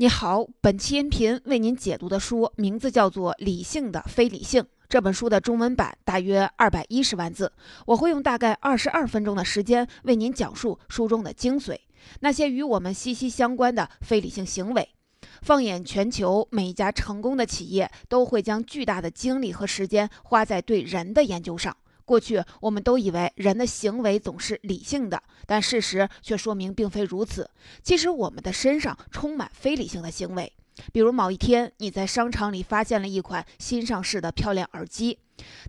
你好，本期音频为您解读的书名字叫做《理性的非理性》。这本书的中文版大约二百一十万字，我会用大概二十二分钟的时间为您讲述书中的精髓，那些与我们息息相关的非理性行为。放眼全球，每一家成功的企业都会将巨大的精力和时间花在对人的研究上。过去我们都以为人的行为总是理性的，但事实却说明并非如此。其实我们的身上充满非理性的行为。比如某一天你在商场里发现了一款新上市的漂亮耳机，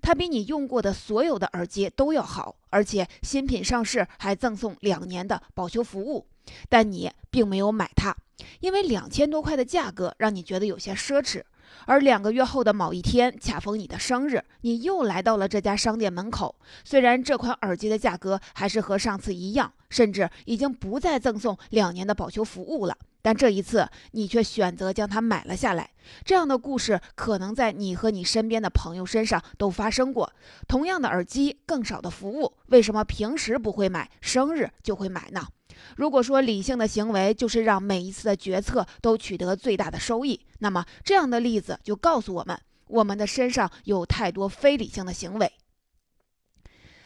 它比你用过的所有的耳机都要好，而且新品上市还赠送两年的保修服务。但你并没有买它，因为两千多块的价格让你觉得有些奢侈。而两个月后的某一天，恰逢你的生日，你又来到了这家商店门口。虽然这款耳机的价格还是和上次一样，甚至已经不再赠送两年的保修服务了，但这一次你却选择将它买了下来。这样的故事可能在你和你身边的朋友身上都发生过。同样的耳机，更少的服务，为什么平时不会买，生日就会买呢？如果说理性的行为就是让每一次的决策都取得最大的收益，那么这样的例子就告诉我们，我们的身上有太多非理性的行为。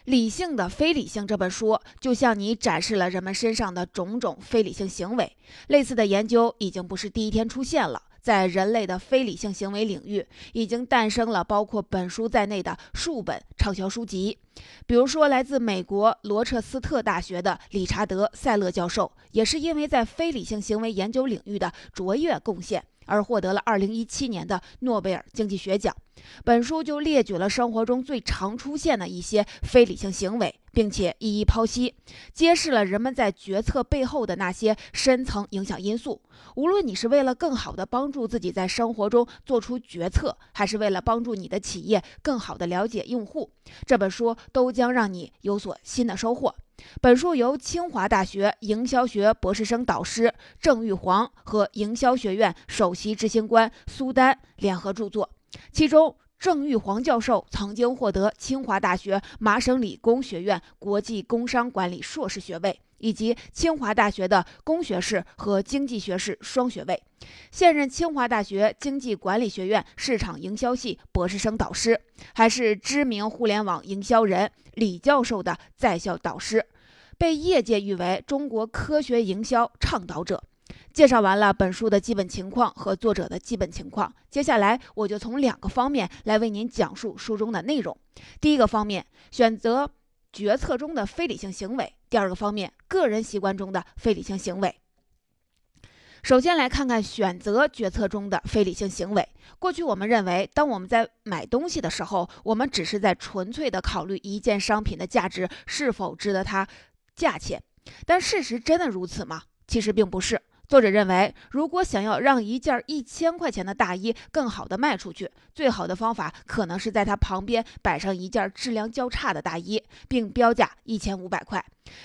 理性的非理性这本书就向你展示了人们身上的种种非理性行为。类似的研究已经不是第一天出现了。在人类的非理性行为领域，已经诞生了包括本书在内的数本畅销书籍。比如说，来自美国罗彻斯特大学的理查德·塞勒教授，也是因为在非理性行为研究领域的卓越贡献。而获得了2017年的诺贝尔经济学奖。本书就列举了生活中最常出现的一些非理性行为，并且一一剖析，揭示了人们在决策背后的那些深层影响因素。无论你是为了更好的帮助自己在生活中做出决策，还是为了帮助你的企业更好的了解用户，这本书都将让你有所新的收获。本书由清华大学营销学博士生导师郑玉煌和营销学院首席执行官苏丹联合著作。其中，郑玉煌教授曾经获得清华大学麻省理工学院国际工商管理硕士学位，以及清华大学的工学士和经济学士双学位，现任清华大学经济管理学院市场营销系博士生导师，还是知名互联网营销人李教授的在校导师。被业界誉为中国科学营销倡导者。介绍完了本书的基本情况和作者的基本情况，接下来我就从两个方面来为您讲述书中的内容。第一个方面，选择决策中的非理性行为；第二个方面，个人习惯中的非理性行为。首先来看看选择决策中的非理性行为。过去我们认为，当我们在买东西的时候，我们只是在纯粹的考虑一件商品的价值是否值得它。价钱，但事实真的如此吗？其实并不是。作者认为，如果想要让一件一千块钱的大衣更好的卖出去，最好的方法可能是在它旁边摆上一件质量较差的大衣，并标价一千五百块，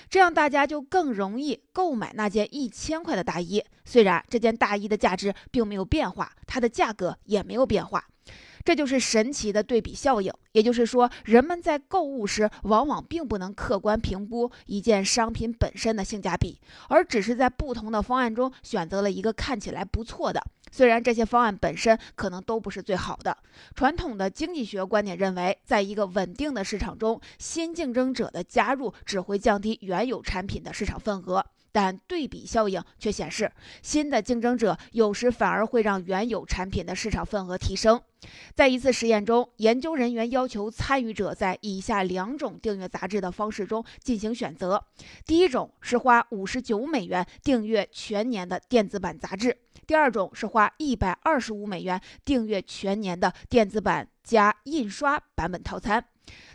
这样大家就更容易购买那件一千块的大衣。虽然这件大衣的价值并没有变化，它的价格也没有变化。这就是神奇的对比效应，也就是说，人们在购物时往往并不能客观评估一件商品本身的性价比，而只是在不同的方案中选择了一个看起来不错的。虽然这些方案本身可能都不是最好的。传统的经济学观点认为，在一个稳定的市场中，新竞争者的加入只会降低原有产品的市场份额。但对比效应却显示，新的竞争者有时反而会让原有产品的市场份额提升。在一次实验中，研究人员要求参与者在以下两种订阅杂志的方式中进行选择：第一种是花五十九美元订阅全年的电子版杂志；第二种是花一百二十五美元订阅全年的电子版加印刷版本套餐。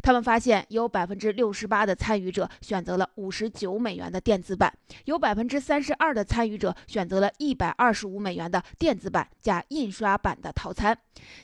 他们发现，有百分之六十八的参与者选择了五十九美元的电子版，有百分之三十二的参与者选择了一百二十五美元的电子版加印刷版的套餐。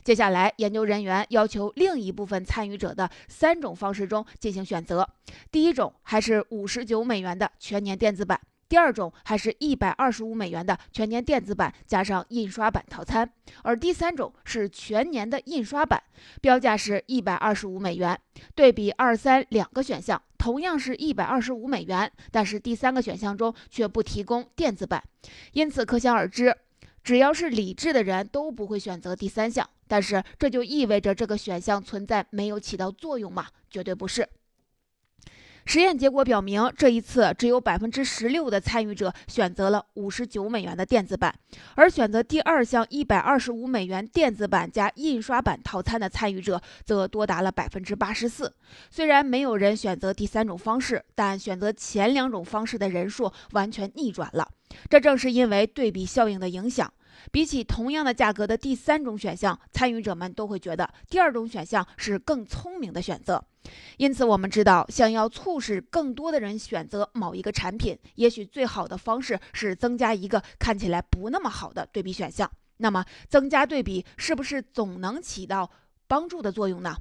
接下来，研究人员要求另一部分参与者的三种方式中进行选择：第一种还是五十九美元的全年电子版。第二种还是一百二十五美元的全年电子版加上印刷版套餐，而第三种是全年的印刷版，标价是一百二十五美元。对比二三两个选项，同样是一百二十五美元，但是第三个选项中却不提供电子版，因此可想而知，只要是理智的人都不会选择第三项。但是这就意味着这个选项存在没有起到作用吗？绝对不是。实验结果表明，这一次只有百分之十六的参与者选择了五十九美元的电子版，而选择第二项一百二十五美元电子版加印刷版套餐的参与者则多达了百分之八十四。虽然没有人选择第三种方式，但选择前两种方式的人数完全逆转了。这正是因为对比效应的影响。比起同样的价格的第三种选项，参与者们都会觉得第二种选项是更聪明的选择。因此，我们知道，想要促使更多的人选择某一个产品，也许最好的方式是增加一个看起来不那么好的对比选项。那么，增加对比是不是总能起到帮助的作用呢？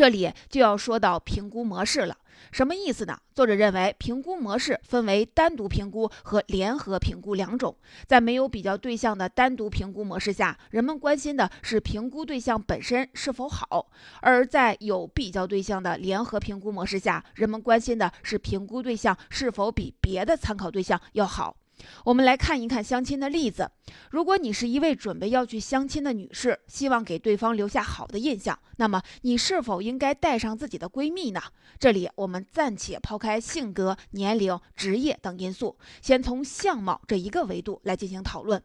这里就要说到评估模式了。什么意思呢？作者认为，评估模式分为单独评估和联合评估两种。在没有比较对象的单独评估模式下，人们关心的是评估对象本身是否好；而在有比较对象的联合评估模式下，人们关心的是评估对象是否比别的参考对象要好。我们来看一看相亲的例子。如果你是一位准备要去相亲的女士，希望给对方留下好的印象，那么你是否应该带上自己的闺蜜呢？这里我们暂且抛开性格、年龄、职业等因素，先从相貌这一个维度来进行讨论。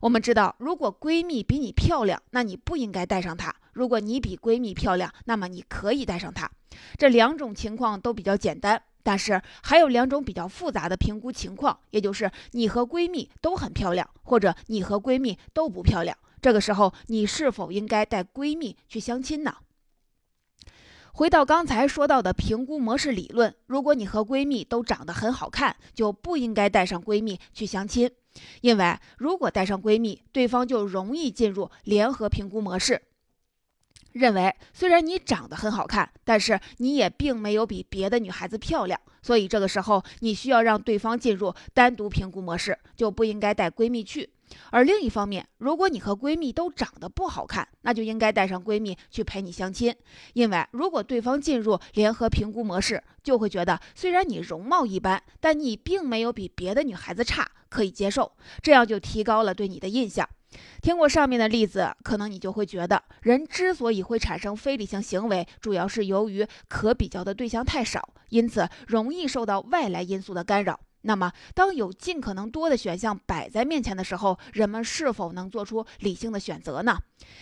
我们知道，如果闺蜜比你漂亮，那你不应该带上她；如果你比闺蜜漂亮，那么你可以带上她。这两种情况都比较简单。但是还有两种比较复杂的评估情况，也就是你和闺蜜都很漂亮，或者你和闺蜜都不漂亮。这个时候，你是否应该带闺蜜去相亲呢？回到刚才说到的评估模式理论，如果你和闺蜜都长得很好看，就不应该带上闺蜜去相亲，因为如果带上闺蜜，对方就容易进入联合评估模式。认为虽然你长得很好看，但是你也并没有比别的女孩子漂亮，所以这个时候你需要让对方进入单独评估模式，就不应该带闺蜜去。而另一方面，如果你和闺蜜都长得不好看，那就应该带上闺蜜去陪你相亲，因为如果对方进入联合评估模式，就会觉得虽然你容貌一般，但你并没有比别的女孩子差，可以接受，这样就提高了对你的印象。听过上面的例子，可能你就会觉得，人之所以会产生非理性行为，主要是由于可比较的对象太少，因此容易受到外来因素的干扰。那么，当有尽可能多的选项摆在面前的时候，人们是否能做出理性的选择呢？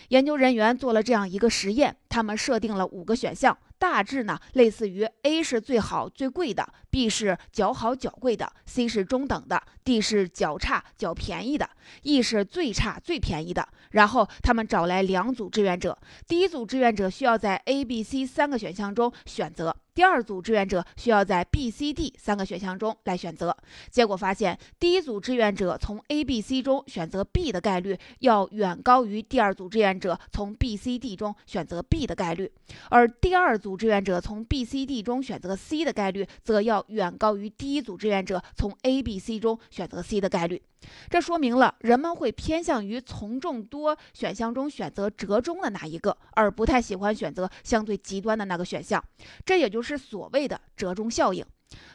研究人员做了这样一个实验，他们设定了五个选项。大致呢，类似于 A 是最好最贵的，B 是较好较贵的，C 是中等的，D 是较差较便宜的，E 是最差最便宜的。然后他们找来两组志愿者，第一组志愿者需要在 A、B、C 三个选项中选择。第二组志愿者需要在 B、C、D 三个选项中来选择，结果发现，第一组志愿者从 A、B、C 中选择 B 的概率要远高于第二组志愿者从 B、C、D 中选择 B 的概率，而第二组组志愿者从 B、C、D 中选择 C 的概率则要远高于第一组志愿者从 A、B、C 中选择 C 的概率。这说明了人们会偏向于从众多选项中选择折中的那一个，而不太喜欢选择相对极端的那个选项。这也就是所谓的折中效应。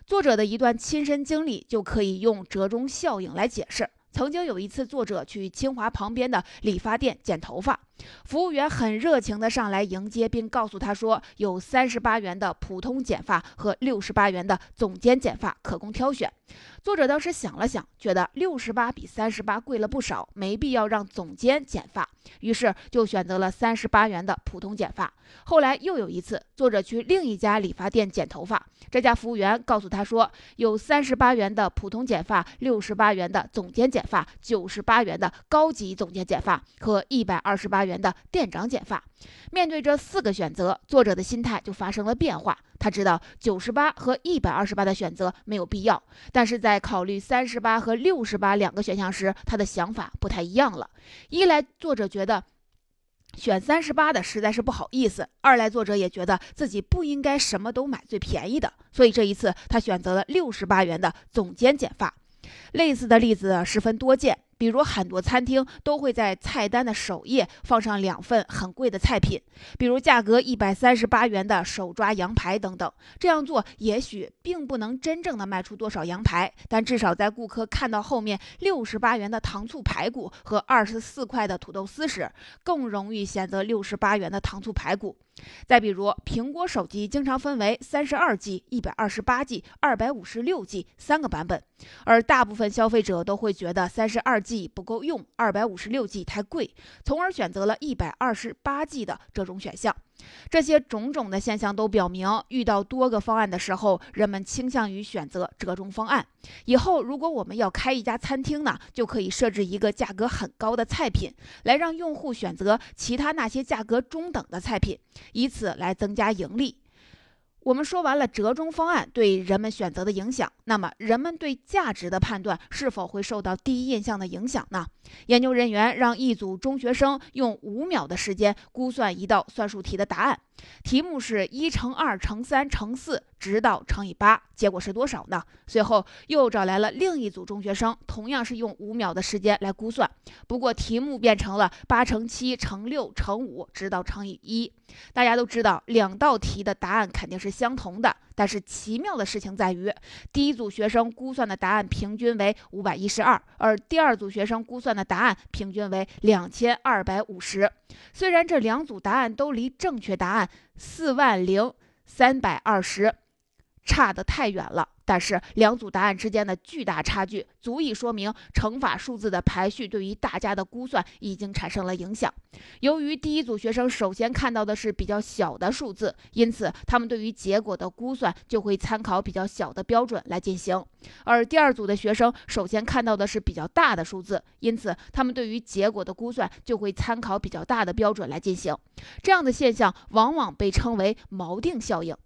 作者的一段亲身经历就可以用折中效应来解释。曾经有一次，作者去清华旁边的理发店剪头发。服务员很热情地上来迎接，并告诉他说，有三十八元的普通剪发和六十八元的总监剪发可供挑选。作者当时想了想，觉得六十八比三十八贵了不少，没必要让总监剪发，于是就选择了三十八元的普通剪发。后来又有一次，作者去另一家理发店剪头发，这家服务员告诉他说，有三十八元的普通剪发、六十八元的总监剪发、九十八元的高级总监剪发和一百二十八元。元的店长剪发，面对这四个选择，作者的心态就发生了变化。他知道九十八和一百二十八的选择没有必要，但是在考虑三十八和六十八两个选项时，他的想法不太一样了。一来，作者觉得选三十八的实在是不好意思；二来，作者也觉得自己不应该什么都买最便宜的，所以这一次他选择了六十八元的总监剪发。类似的例子十分多见。比如很多餐厅都会在菜单的首页放上两份很贵的菜品，比如价格一百三十八元的手抓羊排等等。这样做也许并不能真正的卖出多少羊排，但至少在顾客看到后面六十八元的糖醋排骨和二十四块的土豆丝时，更容易选择六十八元的糖醋排骨。再比如，苹果手机经常分为三十二 G、一百二十八 G、二百五十六 G 三个版本，而大部分消费者都会觉得三十二 G 不够用，二百五十六 G 太贵，从而选择了一百二十八 G 的这种选项。这些种种的现象都表明，遇到多个方案的时候，人们倾向于选择折中方案。以后如果我们要开一家餐厅呢，就可以设置一个价格很高的菜品，来让用户选择其他那些价格中等的菜品，以此来增加盈利。我们说完了折中方案对人们选择的影响，那么人们对价值的判断是否会受到第一印象的影响呢？研究人员让一组中学生用五秒的时间估算一道算术题的答案。题目是一乘二乘三乘四，直到乘以八，结果是多少呢？随后又找来了另一组中学生，同样是用五秒的时间来估算，不过题目变成了八乘七乘六乘五，直到乘以一。大家都知道，两道题的答案肯定是相同的。但是奇妙的事情在于，第一组学生估算的答案平均为五百一十二，而第二组学生估算的答案平均为两千二百五十。虽然这两组答案都离正确答案四万零三百二十差得太远了。但是两组答案之间的巨大差距，足以说明乘法数字的排序对于大家的估算已经产生了影响。由于第一组学生首先看到的是比较小的数字，因此他们对于结果的估算就会参考比较小的标准来进行；而第二组的学生首先看到的是比较大的数字，因此他们对于结果的估算就会参考比较大的标准来进行。这样的现象往往被称为锚定效应。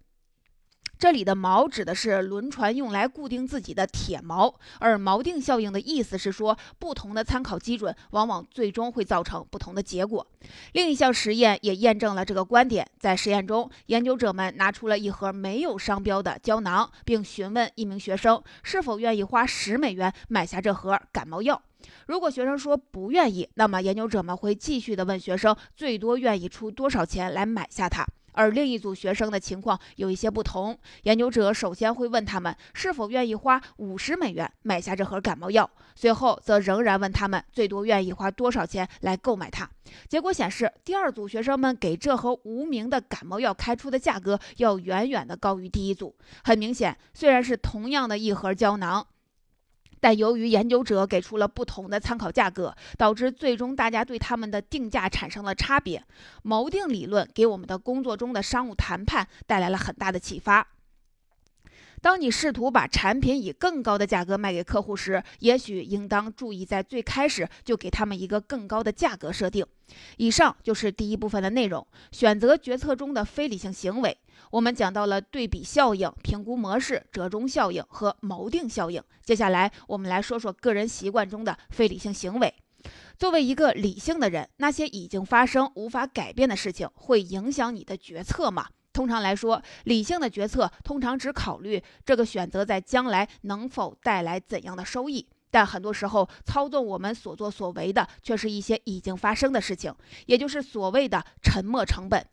这里的锚指的是轮船用来固定自己的铁锚，而锚定效应的意思是说，不同的参考基准往往最终会造成不同的结果。另一项实验也验证了这个观点。在实验中，研究者们拿出了一盒没有商标的胶囊，并询问一名学生是否愿意花十美元买下这盒感冒药。如果学生说不愿意，那么研究者们会继续的问学生最多愿意出多少钱来买下它。而另一组学生的情况有一些不同，研究者首先会问他们是否愿意花五十美元买下这盒感冒药，随后则仍然问他们最多愿意花多少钱来购买它。结果显示，第二组学生们给这盒无名的感冒药开出的价格要远远的高于第一组。很明显，虽然是同样的一盒胶囊。但由于研究者给出了不同的参考价格，导致最终大家对他们的定价产生了差别。锚定理论给我们的工作中的商务谈判带来了很大的启发。当你试图把产品以更高的价格卖给客户时，也许应当注意在最开始就给他们一个更高的价格设定。以上就是第一部分的内容，选择决策中的非理性行为。我们讲到了对比效应、评估模式、折中效应和锚定效应。接下来，我们来说说个人习惯中的非理性行为。作为一个理性的人，那些已经发生、无法改变的事情，会影响你的决策吗？通常来说，理性的决策通常只考虑这个选择在将来能否带来怎样的收益，但很多时候，操纵我们所作所为的却是一些已经发生的事情，也就是所谓的沉没成本。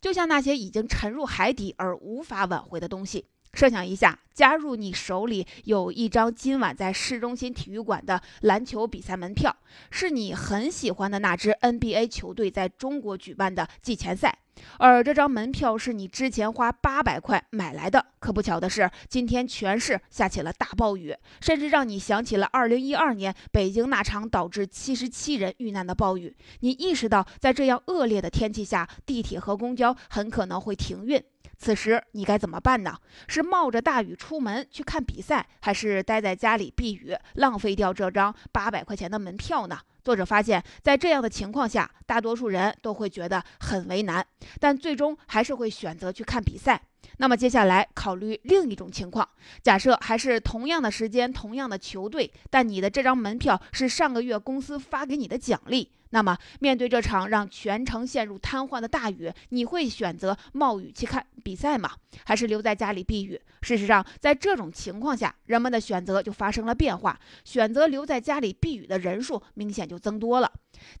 就像那些已经沉入海底而无法挽回的东西。设想一下，假如你手里有一张今晚在市中心体育馆的篮球比赛门票，是你很喜欢的那支 NBA 球队在中国举办的季前赛。而这张门票是你之前花八百块买来的。可不巧的是，今天全市下起了大暴雨，甚至让你想起了二零一二年北京那场导致七十七人遇难的暴雨。你意识到，在这样恶劣的天气下，地铁和公交很可能会停运。此时你该怎么办呢？是冒着大雨出门去看比赛，还是待在家里避雨，浪费掉这张八百块钱的门票呢？作者发现，在这样的情况下，大多数人都会觉得很为难，但最终还是会选择去看比赛。那么接下来考虑另一种情况，假设还是同样的时间、同样的球队，但你的这张门票是上个月公司发给你的奖励。那么面对这场让全城陷入瘫痪的大雨，你会选择冒雨去看比赛吗？还是留在家里避雨？事实上，在这种情况下，人们的选择就发生了变化，选择留在家里避雨的人数明显就增多了。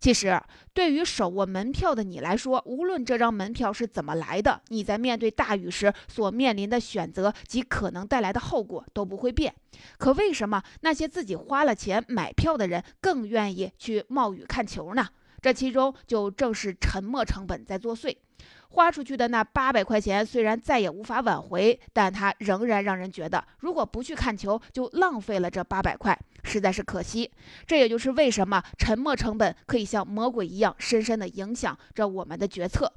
其实，对于手握门票的你来说，无论这张门票是怎么来的，你在面对大雨时所面临的选择及可能带来的后果都不会变。可为什么那些自己花了钱买票的人更愿意去冒雨看球呢？这其中就正是沉没成本在作祟。花出去的那八百块钱虽然再也无法挽回，但它仍然让人觉得，如果不去看球，就浪费了这八百块，实在是可惜。这也就是为什么沉没成本可以像魔鬼一样，深深的影响着我们的决策。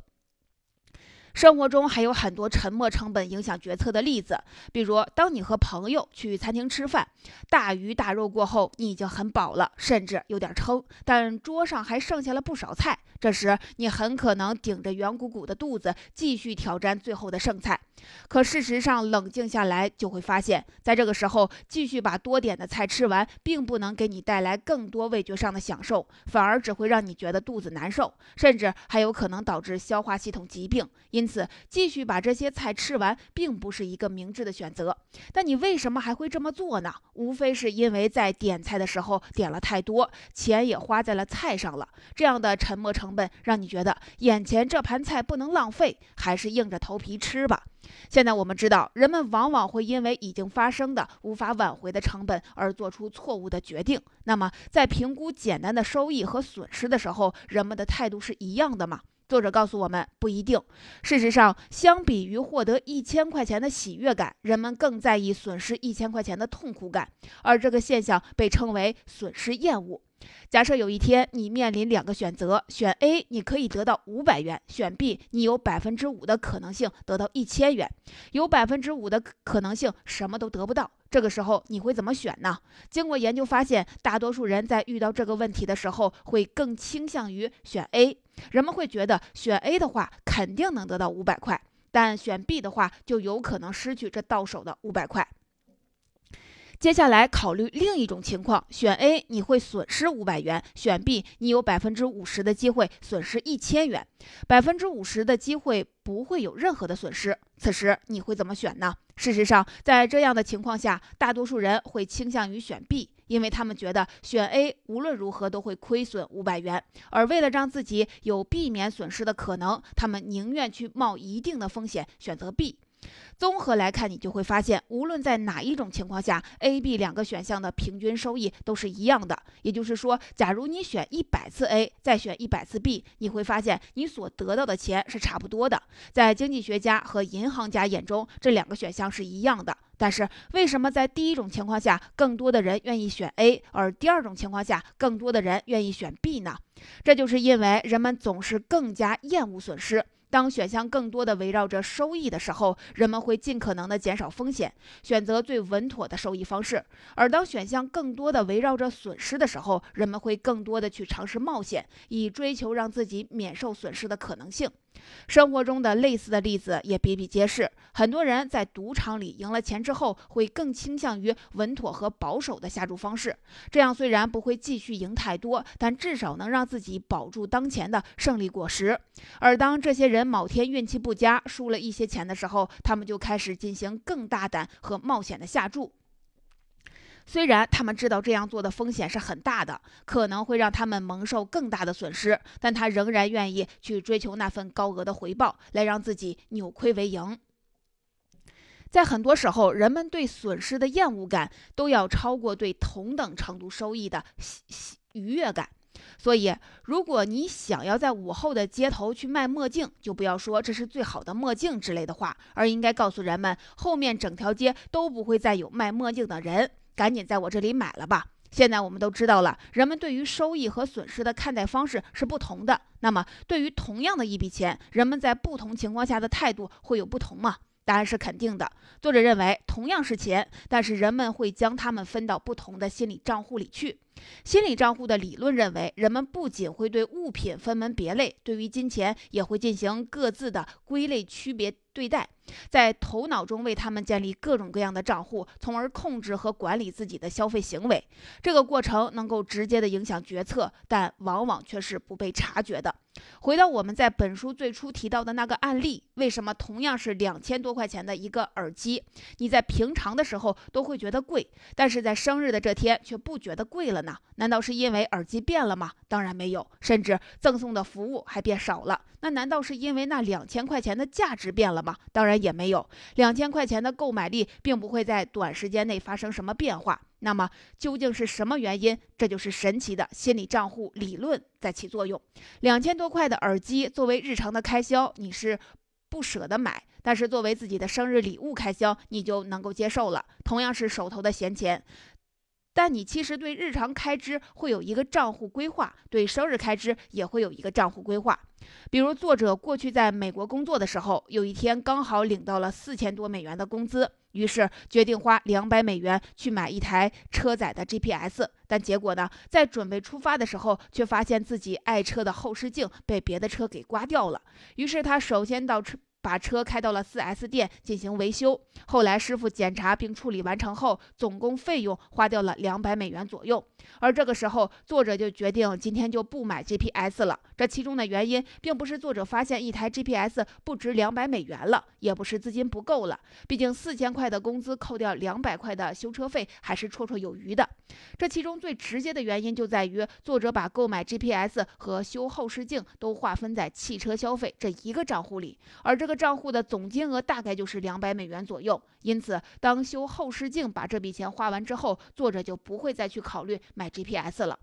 生活中还有很多沉没成本影响决策的例子，比如当你和朋友去餐厅吃饭，大鱼大肉过后，你已经很饱了，甚至有点撑，但桌上还剩下了不少菜。这时，你很可能顶着圆鼓鼓的肚子继续挑战最后的剩菜。可事实上，冷静下来就会发现，在这个时候继续把多点的菜吃完，并不能给你带来更多味觉上的享受，反而只会让你觉得肚子难受，甚至还有可能导致消化系统疾病。因此，继续把这些菜吃完，并不是一个明智的选择。但你为什么还会这么做呢？无非是因为在点菜的时候点了太多，钱也花在了菜上了。这样的沉没成成本，让你觉得眼前这盘菜不能浪费，还是硬着头皮吃吧。现在我们知道，人们往往会因为已经发生的无法挽回的成本而做出错误的决定。那么，在评估简单的收益和损失的时候，人们的态度是一样的吗？作者告诉我们，不一定。事实上，相比于获得一千块钱的喜悦感，人们更在意损失一千块钱的痛苦感，而这个现象被称为损失厌恶。假设有一天你面临两个选择，选 A 你可以得到五百元，选 B 你有百分之五的可能性得到一千元，有百分之五的可能性什么都得不到。这个时候你会怎么选呢？经过研究发现，大多数人在遇到这个问题的时候会更倾向于选 A。人们会觉得选 A 的话肯定能得到五百块，但选 B 的话就有可能失去这到手的五百块。接下来考虑另一种情况，选 A 你会损失五百元，选 B 你有百分之五十的机会损失一千元，百分之五十的机会不会有任何的损失。此时你会怎么选呢？事实上，在这样的情况下，大多数人会倾向于选 B，因为他们觉得选 A 无论如何都会亏损五百元，而为了让自己有避免损失的可能，他们宁愿去冒一定的风险选择 B。综合来看，你就会发现，无论在哪一种情况下，A、B 两个选项的平均收益都是一样的。也就是说，假如你选一百次 A，再选一百次 B，你会发现你所得到的钱是差不多的。在经济学家和银行家眼中，这两个选项是一样的。但是，为什么在第一种情况下，更多的人愿意选 A，而第二种情况下，更多的人愿意选 B 呢？这就是因为人们总是更加厌恶损失。当选项更多的围绕着收益的时候，人们会尽可能的减少风险，选择最稳妥的收益方式；而当选项更多的围绕着损失的时候，人们会更多的去尝试冒险，以追求让自己免受损失的可能性。生活中的类似的例子也比比皆是。很多人在赌场里赢了钱之后，会更倾向于稳妥和保守的下注方式。这样虽然不会继续赢太多，但至少能让自己保住当前的胜利果实。而当这些人某天运气不佳，输了一些钱的时候，他们就开始进行更大胆和冒险的下注。虽然他们知道这样做的风险是很大的，可能会让他们蒙受更大的损失，但他仍然愿意去追求那份高额的回报，来让自己扭亏为盈。在很多时候，人们对损失的厌恶感都要超过对同等程度收益的喜喜愉悦感。所以，如果你想要在午后的街头去卖墨镜，就不要说这是最好的墨镜之类的话，而应该告诉人们，后面整条街都不会再有卖墨镜的人。赶紧在我这里买了吧！现在我们都知道了，人们对于收益和损失的看待方式是不同的。那么，对于同样的一笔钱，人们在不同情况下的态度会有不同吗？答案是肯定的。作者认为，同样是钱，但是人们会将它们分到不同的心理账户里去。心理账户的理论认为，人们不仅会对物品分门别类，对于金钱也会进行各自的归类区别对待。在头脑中为他们建立各种各样的账户，从而控制和管理自己的消费行为。这个过程能够直接的影响决策，但往往却是不被察觉的。回到我们在本书最初提到的那个案例，为什么同样是两千多块钱的一个耳机，你在平常的时候都会觉得贵，但是在生日的这天却不觉得贵了呢？难道是因为耳机变了吗？当然没有，甚至赠送的服务还变少了。那难道是因为那两千块钱的价值变了吗？当然也没有，两千块钱的购买力并不会在短时间内发生什么变化。那么究竟是什么原因？这就是神奇的心理账户理论在起作用。两千多块的耳机作为日常的开销，你是不舍得买；但是作为自己的生日礼物开销，你就能够接受了。同样是手头的闲钱。但你其实对日常开支会有一个账户规划，对生日开支也会有一个账户规划。比如作者过去在美国工作的时候，有一天刚好领到了四千多美元的工资，于是决定花两百美元去买一台车载的 GPS。但结果呢，在准备出发的时候，却发现自己爱车的后视镜被别的车给刮掉了。于是他首先到车。把车开到了 4S 店进行维修，后来师傅检查并处理完成后，总共费用花掉了两百美元左右。而这个时候，作者就决定今天就不买 GPS 了。这其中的原因，并不是作者发现一台 GPS 不值两百美元了，也不是资金不够了。毕竟四千块的工资扣掉两百块的修车费，还是绰绰有余的。这其中最直接的原因就在于，作者把购买 GPS 和修后视镜都划分在汽车消费这一个账户里，而这。个账户的总金额大概就是两百美元左右，因此当修后视镜把这笔钱花完之后，作者就不会再去考虑买 GPS 了。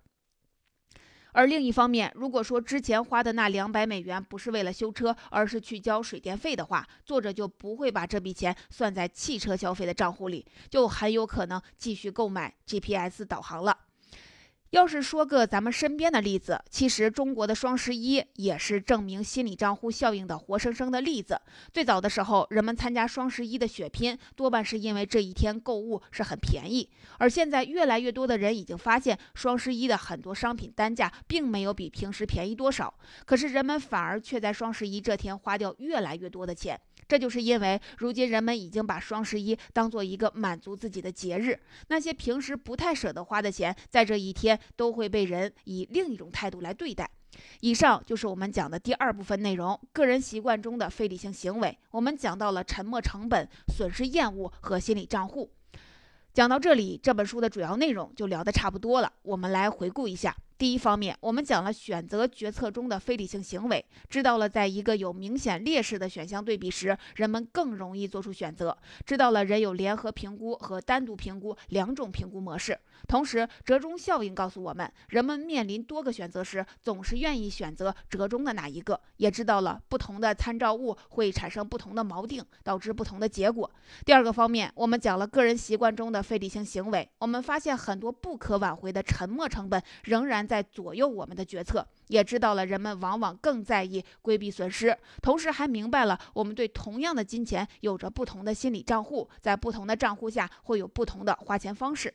而另一方面，如果说之前花的那两百美元不是为了修车，而是去交水电费的话，作者就不会把这笔钱算在汽车消费的账户里，就很有可能继续购买 GPS 导航了。要是说个咱们身边的例子，其实中国的双十一也是证明心理账户效应的活生生的例子。最早的时候，人们参加双十一的血拼，多半是因为这一天购物是很便宜。而现在，越来越多的人已经发现，双十一的很多商品单价并没有比平时便宜多少，可是人们反而却在双十一这天花掉越来越多的钱。这就是因为如今人们已经把双十一当做一个满足自己的节日，那些平时不太舍得花的钱，在这一天都会被人以另一种态度来对待。以上就是我们讲的第二部分内容：个人习惯中的非理性行为。我们讲到了沉没成本、损失厌恶和心理账户。讲到这里，这本书的主要内容就聊得差不多了。我们来回顾一下。第一方面，我们讲了选择决策中的非理性行为，知道了在一个有明显劣势的选项对比时，人们更容易做出选择；知道了人有联合评估和单独评估两种评估模式。同时，折中效应告诉我们，人们面临多个选择时，总是愿意选择折中的那一个。也知道了不同的参照物会产生不同的锚定，导致不同的结果。第二个方面，我们讲了个人习惯中的非理性行为，我们发现很多不可挽回的沉没成本仍然。在左右我们的决策，也知道了人们往往更在意规避损失，同时还明白了我们对同样的金钱有着不同的心理账户，在不同的账户下会有不同的花钱方式。